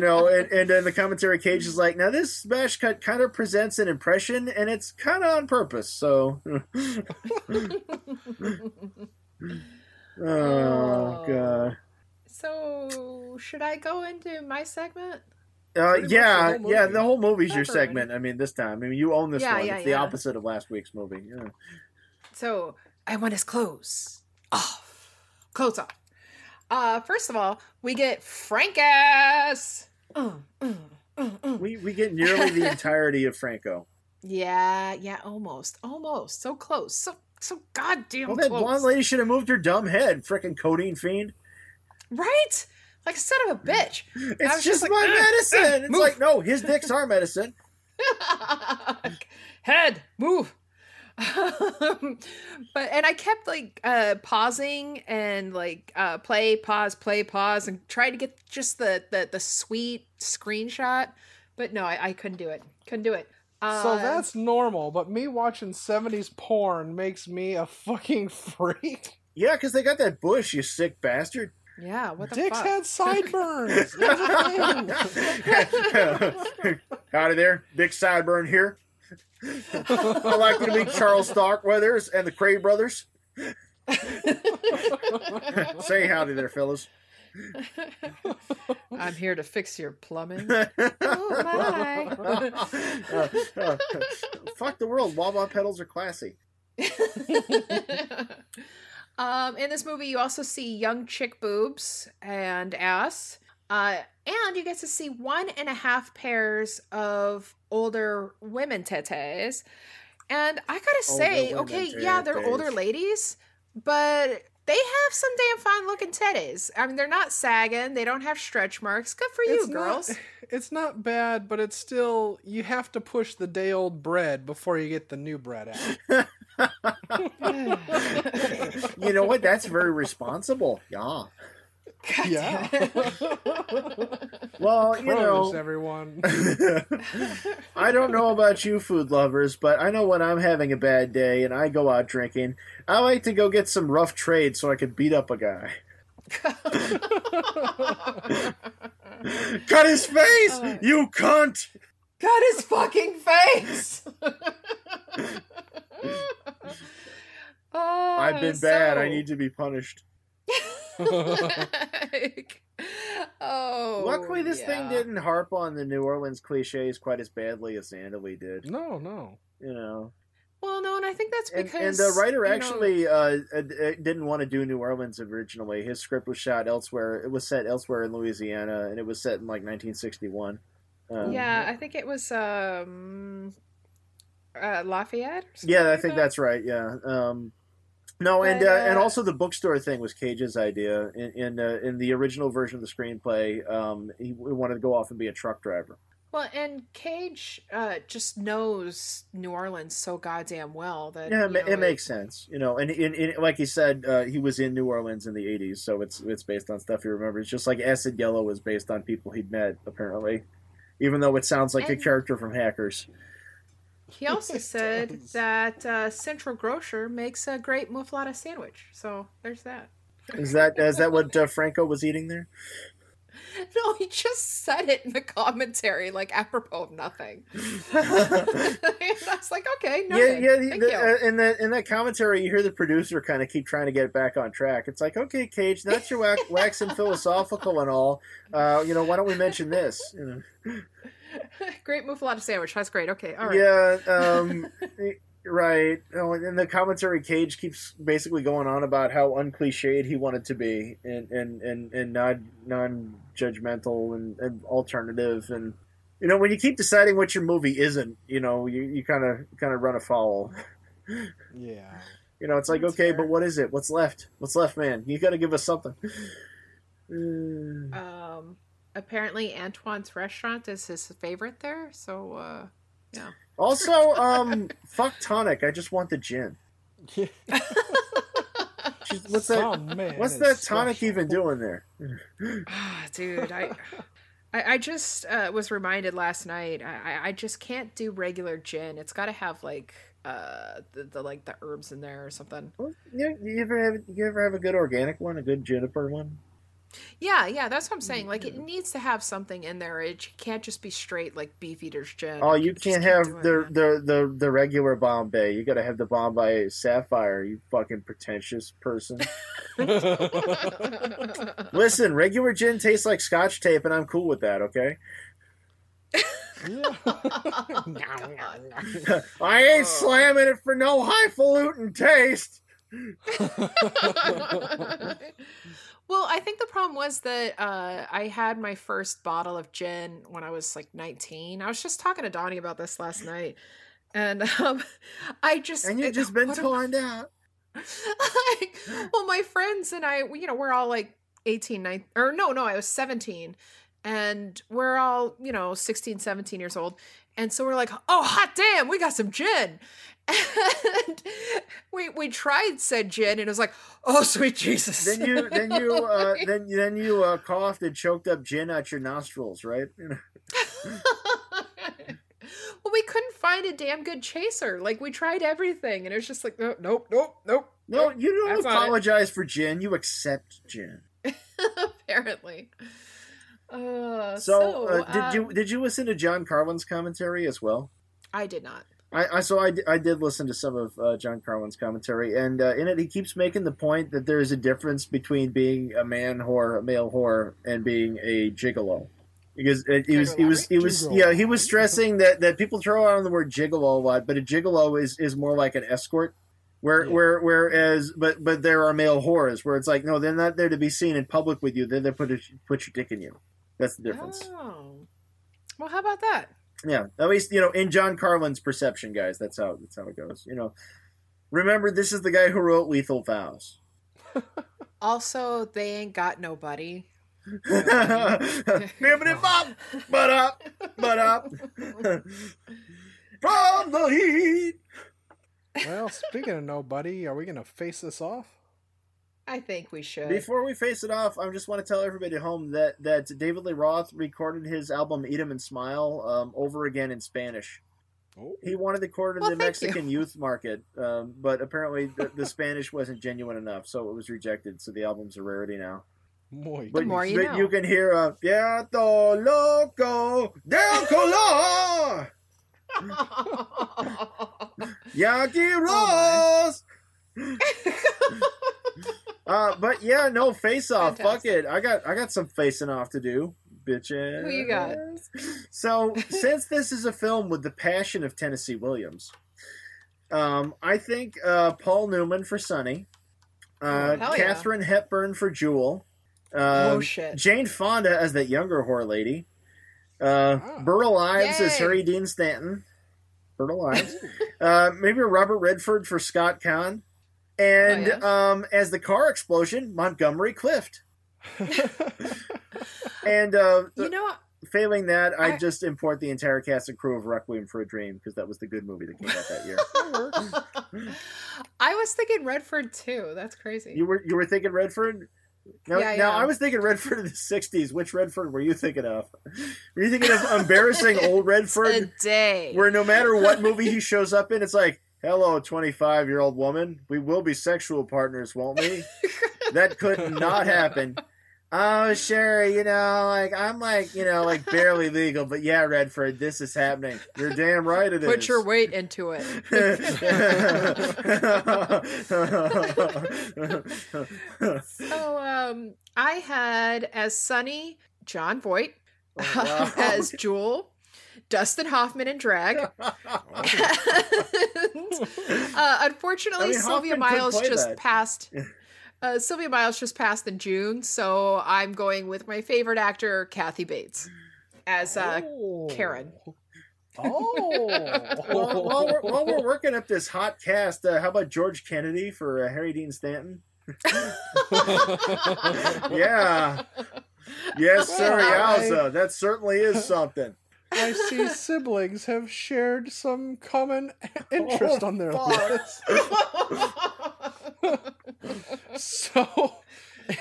know, and, and then the commentary cage is like, now this smash cut kind of presents an impression, and it's kind of on purpose. So, *laughs* *laughs* oh god. so, should I go into my segment? Uh, yeah, the yeah. The whole movie's your segment. I mean, this time. I mean, you own this Yeah, one. yeah, it's the yeah. opposite of last week's movie. Yeah. So, I want his clothes off. Clothes off. Uh, first of all, we get Frankus. Uh, uh, uh, uh. We we get nearly the *laughs* entirety of Franco. Yeah, yeah, almost, almost, so close, so so goddamn Well, that close, blonde lady should have moved her dumb head. Frickin' codeine fiend. right? Like a son of a bitch. It's just, just like, my "Ah, medicine. ah, it's move." like no, his dicks are medicine. *laughs* Head, move. *laughs* but and I kept like uh pausing and like uh play pause play pause and try to get just the the the sweet screenshot but no I, I couldn't do it couldn't do it uh, so that's normal, but me watching 70s porn makes me a fucking *laughs* freak. Yeah, because they got that bush, you sick bastard. yeah what the Dicks fuck had sideburns. *laughs* Out was a thing. *laughs* Howdy there, Dick Sideburn here. I'd like to meet Charles Starkweathers and the Kray brothers. Say howdy there, fellas. I'm here to fix your plumbing oh, my. fuck the world. wah-wah pedals are classy. *laughs* um, in this movie, you also see young chick boobs and ass. Uh, and you get to see one and a half pairs of older women tetes. And I gotta Older say, okay, yeah, they're older ladies, but they have some damn fine looking titties. I mean, they're not sagging, they don't have stretch marks. Good for you, It's not- girls. *laughs* It's not bad, but it's still you have to push the day old bread before you get the new bread out. *laughs* You know what? That's very responsible. Yeah. Yeah. *laughs* Well, you Produce, know, everyone. *laughs* I don't know about you food lovers, but I know when I'm having a bad day and I go out drinking, I like to go get some rough trade so I can beat up a guy. *laughs* Cut his face, Uh. you cunt! Cut his fucking face. oh, I've been bad. I need to be punished. *laughs* oh. Luckily, this thing didn't harp on the New Orleans cliches quite as badly as Zandalee did. no, no. You know, Well, no, and I think that's because and the writer you know- actually uh, uh, uh, didn't want to do New Orleans originally. His script was shot elsewhere. It was set elsewhere in Louisiana, and it was set in like 1961. Um, yeah, I think it was um, uh, Lafayette. Or something yeah, I like think that. that's right. Yeah. Um, no, and But, uh, and uh, also the bookstore thing was Cage's idea. In in, uh, in the original version of the screenplay, um, he, wanted to go off and be a truck driver. Well, and Cage uh, just knows New Orleans so goddamn well that Yeah, it, you know, it makes sense. You know, and in, in, like he said, uh, he was in New Orleans in the '80s, so it's it's based on stuff he remembers. Just like Acid Yellow was based on people he'd met, apparently. Even though it sounds like a character from Hackers. He also *laughs* said does. that uh, Central Grocer makes a great muffaletta sandwich. So there's that. Is that *laughs* is that what uh, Franco was eating there? *laughs* No, he just said it in the commentary, like apropos of nothing. I was like, okay, no, yeah, yeah. The, Thank the, uh, in that in that commentary, you hear the producer kind of keep trying to get back on track. It's like, okay, Cage, not your wax, waxing philosophical and all. Uh, you know, why don't we mention this? You know? *laughs* great muffaletta sandwich. That's great. Okay, all right. Yeah, um, *laughs* right. Oh, and the commentary Cage keeps basically going on about how uncliched he wanted to be, and and and, and not non judgmental and, and alternative, and you know when you keep deciding what your movie isn't, you know you you kind of kind of run afoul. Yeah. *laughs* You know, it's like That's okay, fair. but what is it? What's left? What's left, man? You got to give us something. Um, apparently Antoine's restaurant is his favorite there. So, uh, *laughs* also, um, fuck tonic. I just want the gin. *laughs* Yeah. What's that? Oh, man, What's that tonic special. even doing there? *sighs* Ah, dude, I, I, I just uh, was reminded last night. I, I- I just can't do regular gin. It's got to have like uh the, the like the herbs in there or something. Well, You, you ever have you ever have a good organic one, a good juniper one? Yeah, yeah, that's what I'm saying. Like it needs to have something in there. It can't just be straight like Beefeater's gin. Oh, you can't have the, the the the regular Bombay. You got to have the Bombay Sapphire. You fucking pretentious person. Listen, regular gin tastes like Scotch tape, and I'm cool with that. Okay, Yeah. *laughs* I ain't Oh. slamming it for no highfalutin taste. *laughs* *laughs* well, I think the problem was that uh, I had my first bottle of gin when I was like 19. I was just talking to Donnie about this last night. And *laughs* um, I just. And you've just been torn out. like, well, my friends and I, you know, we're all like 18, 19, or no, no, I was 17. and we're all, you know, 16, 17 years old. And so we're like, oh, hot damn, we got some gin. And we we tried said gin, and it was like, oh, sweet Jesus. Then you then you *laughs* uh, then then you uh, coughed and choked up gin at your nostrils, right? *laughs* well, we couldn't find a damn good chaser. Like, we tried everything, and it was just like, "No, nope, nope, nope. No, you don't apologize for gin. You accept gin. *laughs* Apparently. Uh, So, so, uh, did you um, did you listen to John Carlen's commentary as well? I did not. I, I so I, I did listen to some of uh, John Carlen's commentary, and uh, in it he keeps making the point that there is a difference between being a man whore, a male whore, and being a gigolo. Because it, he was he was he was Gigolo. yeah he was stressing that, that people throw out the word gigolo a lot, but a gigolo is, is more like an escort. Where, Yeah. where, whereas, but, but there are male whores where it's like, no, they're not there to be seen in public with you. They're there to put, a, put your dick in you. That's the difference. Oh. Well, how about that? Yeah, at least you know in John Carlen's perception, guys. That's how that's how it goes. You know, remember this is the guy who wrote Lethal Vows. *laughs* Also, they ain't got nobody. Bibbidi bop, but up, but up. *laughs* From the heat. Well, speaking of nobody, are we gonna face this off? I think we should. Before we face it off, I just want to tell everybody at home that that David Lee Roth recorded his album "Eat 'Em and Smile" um, over again in Spanish. Oh, He wanted to record in Well, the thank you. Mexican youth market, um, but apparently the, the Spanish wasn't genuine enough, so it was rejected. So the album's a rarity now. boy. But, more you but know. can hear uh, Gato Loco del Color, *laughs* Yaki Oh, Rose. *laughs* uh, but yeah, no face off. Fuck it. I got I got some facing off to do, bitches. Who you got? So since this is a film with the passion of Tennessee Williams, um, I think uh, Paul Newman for Sonny, uh, Oh, hell yeah. Katharine Hepburn for Jewel, uh, oh shit. Jane Fonda as that younger whore lady, uh, Ah. Burl Ives as Harry Dean Stanton, Burl Ives, *laughs* uh, maybe Robert Redford for Scott Caan, and Oh, yeah? um, as the car explosion, Montgomery Clift. *laughs* And uh, You know, failing that, I I- just import the entire cast and crew of Requiem for a Dream because that was the good movie that came out that year. *laughs* I was thinking Redford too. That's crazy. you were you were thinking Redford. Now, Yeah, now yeah. I was thinking Redford in the '60s. Which Redford were you thinking of? Were you thinking of embarrassing old Redford, *laughs* Today. where no matter what movie he shows up in, it's like, "Hello, 25 year old woman. We will be sexual partners, won't we?" *laughs* that could not happen. Oh, Sherry, you know, like I'm like, you know, like barely legal, but yeah, Redford, this is happening. You're damn right it is. Put your weight into it. *laughs* So um, I had as Sonny Jon Voight, wow. *laughs* as Jewel, Dustin Hoffman in drag. *laughs* and, uh, unfortunately, I mean, Sylvia Miles just that. passed. *laughs* Uh, Sylvia Miles just passed in June, so I'm going with my favorite actor, Kathy Bates, as uh, Oh. Karen. Oh. *laughs* While, while we're, while we're working up this hot cast, uh, how about George Kennedy for uh, Harry Dean Stanton? Yeah. Yes, sir, Yowza. That certainly is something. I see *laughs* siblings have shared some common *laughs* *laughs* interest Oh, on their oh, fuck. list. So,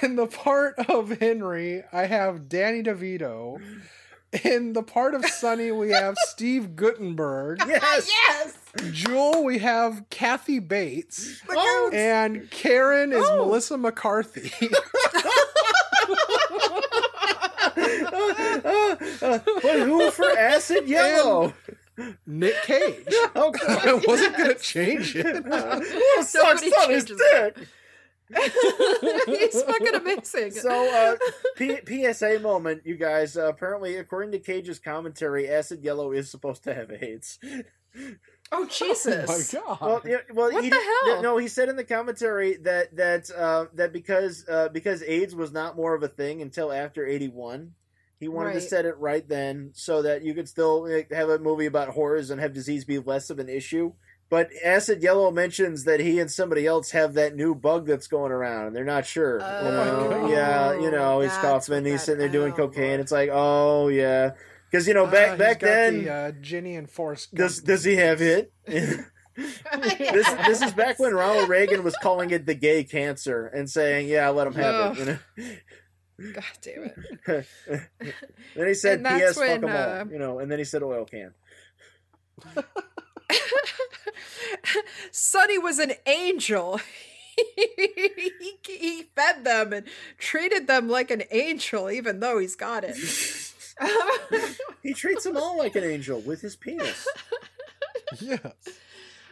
in the part of Henry, I have Danny DeVito. In the part of Sonny, we have Steve Guttenberg. Yes. yes. Jewel, we have Kathy Bates. Oh, And Karen is Oh. Melissa McCarthy. but who for acid yellow? Nick Cage. *laughs* Oh, I wasn't going to change it. *laughs* Who sucks Nobody on his changes dick? *laughs* He's fucking amazing. So, uh, P- PSA moment, you guys. Uh, apparently, according to Cage's commentary, acid yellow is supposed to have AIDS. oh Jesus! Oh my god. Well, yeah, well, What he, the hell? No, he said in the commentary that that uh, that because uh, because AIDS was not more of a thing until after eighty one. He wanted to set it right then, so that you could still have a movie about horrors and have disease be less of an issue. But Acid Yellow mentions that he and somebody else have that new bug that's going around, and they're not sure. you know? Oh, yeah, you know, he's that's coughing, he's sitting there doing oh, cocaine. Lord. It's like, oh yeah, because you know Ah, back he's back got then, the, uh, Ginny and Forrest. does does he have movies. it? *laughs* this this is back when Ronald Reagan was calling it the gay cancer and saying, "Yeah, let him have it." You know. *laughs* God damn it. *laughs* Then he said, And that's "P.S. when, fuck 'em uh, all," you know, and then he said, "Oil can." *laughs* Sonny was an angel. he, he fed them and treated them like an angel, even though he's got it. He treats them all like an angel with his penis. Yes.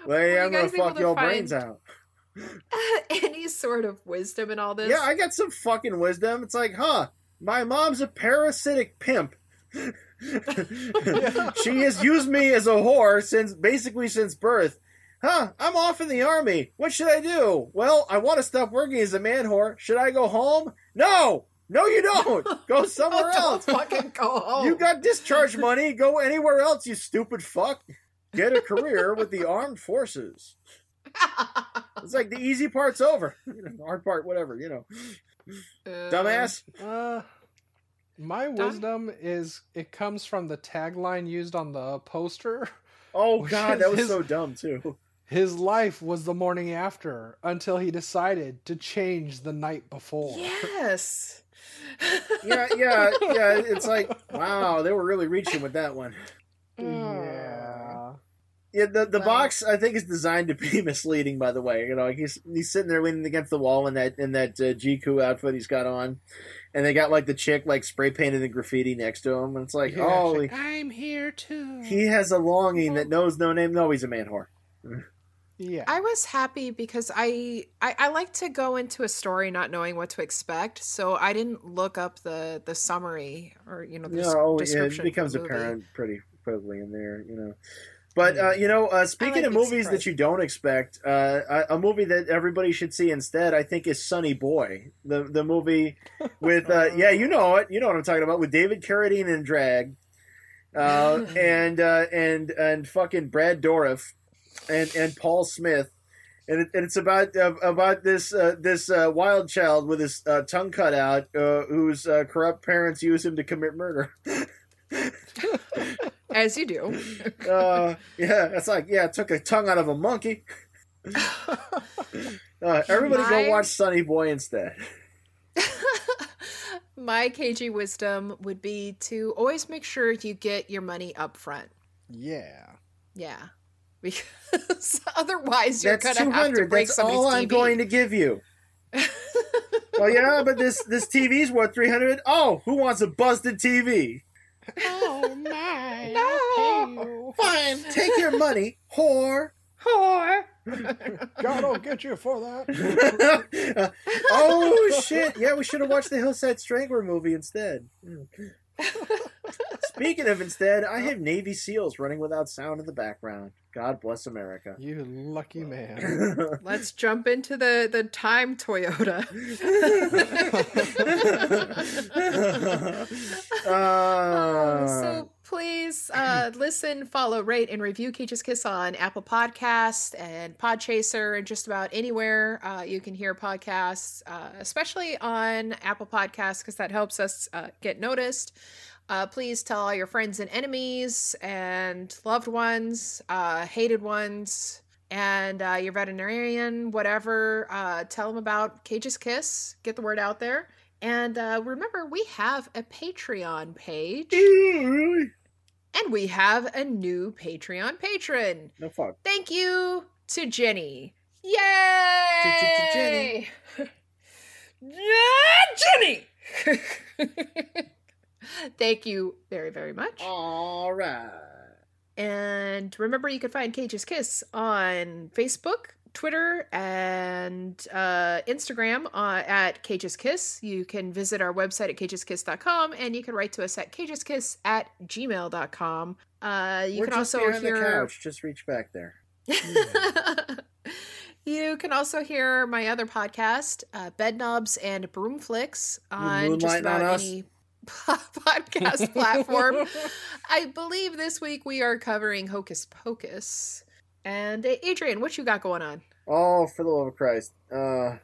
Well, Were I'm gonna fuck your find- brains out. *laughs* Any sort of wisdom in all this? Yeah, I got some fucking wisdom. It's like, huh? My mom's a parasitic pimp. *laughs* she has used me as a whore since basically since birth. Huh, I'm off in the army. What should I do? Well, I want to stop working as a man whore. Should I go home? No! No, you don't! *laughs* Go somewhere don't else! fucking go home. You got discharge money. Go anywhere else, you stupid fuck. Get a career with the armed forces. It's like the easy part's over. *laughs* You know, hard part, whatever, you know. Uh, Dumbass. Uh, my wisdom is it comes from the tagline used on the poster. Oh *laughs* god, that was his- so dumb too. His life was the morning after until he decided to change the night before. Yes. *laughs* Yeah, yeah, yeah. It's like, wow, they were really reaching with that one. Yeah. Yeah, the the Wow. box I think is designed to be *laughs* misleading. By the way, you know, he's he's sitting there leaning against the wall in that in that uh, GQ outfit he's got on, and they got like the chick like spray painted the graffiti next to him, and it's like, Yeah, oh, like, I'm here too. he has a longing that knows no name. No, he's a man whore. yeah. I was happy because I, I I like to go into a story not knowing what to expect, so I didn't look up the the summary or you know the Yeah, s- oh, yeah, description. it becomes of the movie. apparent pretty quickly in there, you know. But uh, you know, uh, speaking like of movies that you don't expect, uh, a, a movie that everybody should see instead, I think, is Sonny Boy, the the movie *laughs* with uh, yeah, you know it, you know what I'm talking about, with David Carradine in drag, uh, *laughs* and uh, and and fucking Brad Dourif, and and Paul Smith. And, it, and it's about uh, about this uh, this uh, wild child with his uh, tongue cut out, uh, whose uh, corrupt parents use him to commit murder. *laughs* As you do. *laughs* uh, yeah, it's like yeah, it took a tongue out of a monkey. *laughs* Uh, everybody My- go watch Sonny Boy instead. *laughs* My KG wisdom would be to always make sure you get your money up front. yeah. Yeah. Because otherwise you're That's gonna have to break That's somebody's all I'm TV. going to give you. well, yeah, but this this TV's worth three hundred. Oh, who wants a busted TV? Oh *laughs* my. No. Fine, take your money, whore. Whore. *laughs* God will get you for that. *laughs* oh shit! Yeah, we should have watched the Hillside Strangler movie instead. *laughs* Speaking of instead, I have Navy SEALs running without sound in the background. God bless America. You lucky man. *laughs* Let's jump into the the time Toyota. *laughs* uh, so please uh, listen, follow, rate, and review Cage's Kiss on Apple Podcast and Podchaser and just about anywhere uh, you can hear podcasts, uh, especially on Apple Podcasts because that helps us uh, get noticed. Uh, please tell all your friends and enemies and loved ones, uh, hated ones, and your veterinarian, whatever. Tell them about Cage's Kiss. Get the word out there. And uh, remember, we have a Patreon page. really? And we have a new Patreon patron. No fuck. Thank you to Jenny. Yay! Jenny. Yeah, Jenny! Thank you very, very much. All right. And remember, you can find Cage's Kiss on Facebook, Twitter, and uh, Instagram uh, at Cage's Kiss. You can visit our website at cageskiss.com and you can write to us at cageskiss at gmail.com. Uh, you We're can also behind the hear. couch. Just reach back there. *laughs* you can also hear my other podcast, uh, Bed Knobs and Broom Flicks, on just about on any *laughs* podcast platform. *laughs* I believe this week we are covering Hocus Pocus. And uh, Adrian, what you got going on? Oh, for the love of Christ. Uh,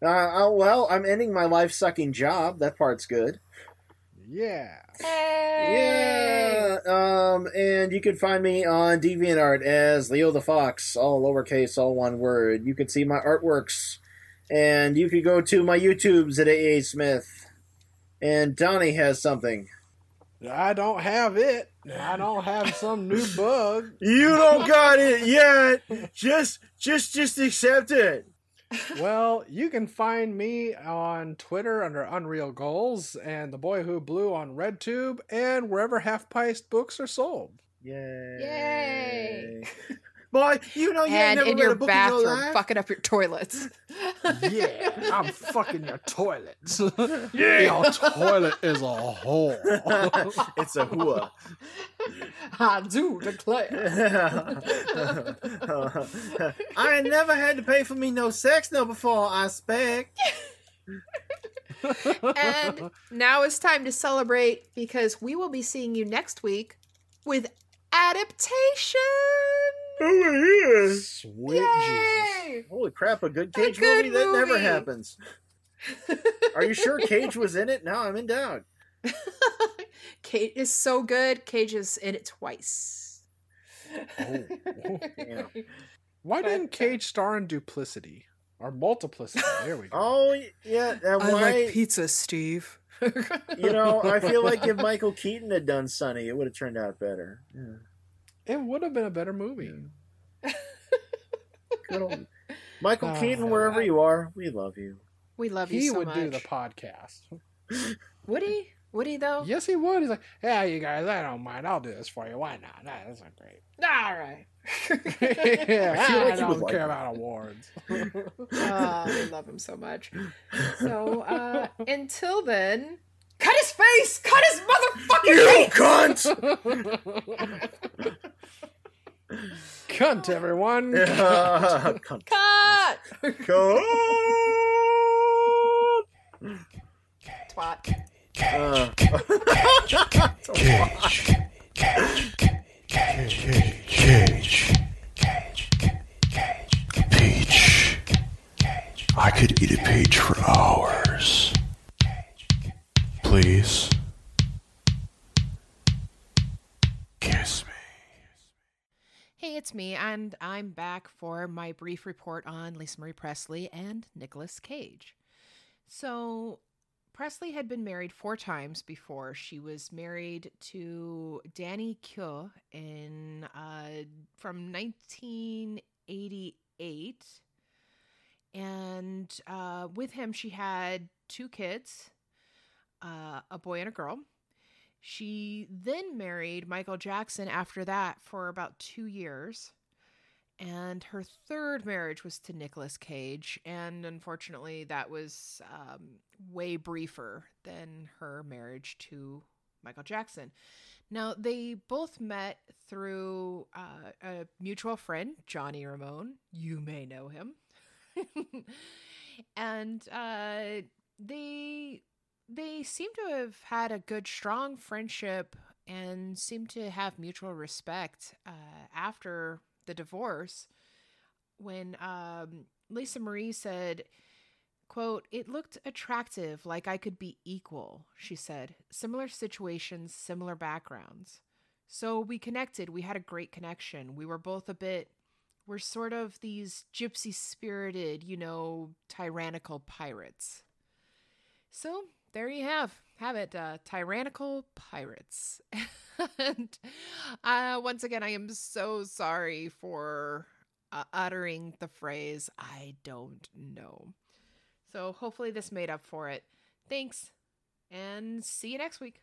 uh, oh, well, I'm ending my life sucking job. That part's good. Yeah. Hey. Yeah. Um, and you can find me on DeviantArt as Leo the Fox, all lowercase, all one word. You can see my artworks, and you can go to my YouTubes at AA Smith. And Donnie has something. I don't have it. I don't have some new *laughs* bug. You don't got it yet. Just, just, just accept it. Well, you can find me on Twitter under Unreal Goals and The Boy Who Blew on RedTube and wherever half priced books are sold. Yay! Yay. *laughs* Boy, you know you ain't and never in read a your book in your bathroom, life. fucking up your toilets. *laughs* Yeah, I'm fucking your toilets. *laughs* yeah, your toilet is a hole. *laughs* it's a hua. I do declare. I ain't never had to pay for me no sex no before, I spec. and now it's time to celebrate because we will be seeing you next week with adaptation. Oh, yeah. Sweet Jesus. Holy crap, a good A Cage good movie? That never happens. *laughs* Are you sure Cage was in it? Now I'm in doubt. *laughs* Cage is so good. Cage is in it twice. Oh. Damn. Why didn't Cage star in Duplicity? Or Multiplicity? There we go. Oh, yeah. Uh, why, pizza, Steve. you know, I feel like if Michael Keaton had done Sonny, it would have turned out better. Yeah. It would have been a better movie. Good old *laughs* Michael Oh, Keaton, wherever you are, we love you. we love you He so would much. do the podcast. Would he? Would he though? Yes, he would. He's like, yeah, you guys, I don't mind. I'll do this for you. Why not? Nah, That's not great. *laughs* All right. *laughs* yeah, I feel I, like he don't would like care about awards. oh, we love him so much. So uh, until then, cut his face, cut his motherfucking face. cunt! Cunt, everyone. *laughs* cunt. Cut. Cunt! Twat. Uh, Cage. Cage. Cage. Peach. Cage I could eat a peach for hours. Cage. Please. Hey, it's me, and I'm back for my brief report on Lisa Marie Presley and Nicolas Cage. So, Presley had been married four times before. She was married to Danny Keough in uh, from 1988, and uh, with him she had two kids, uh, a boy and a girl. She then married Michael Jackson after that for about two years. And her third marriage was to Nicolas Cage. And unfortunately, that was um, way briefer than her marriage to Michael Jackson. Now, they both met through uh, a mutual friend, Johnny Ramone. You may know him. *laughs* and uh, they they seem to have had a good, strong friendship and seem to have mutual respect uh, after the divorce. When um, Lisa Marie said, "quote It looked attractive, like I could be equal," she said. Similar situations, similar backgrounds. So we connected. We had a great connection. We were both a bit. We're sort of these gypsy spirited, you know, tyrannical pirates. So there you have have it, uh, tyrannical pirates. *laughs* and uh, once again, I am so sorry for uh, uttering the phrase "I don't know." So hopefully this made up for it. Thanks, and see you next week.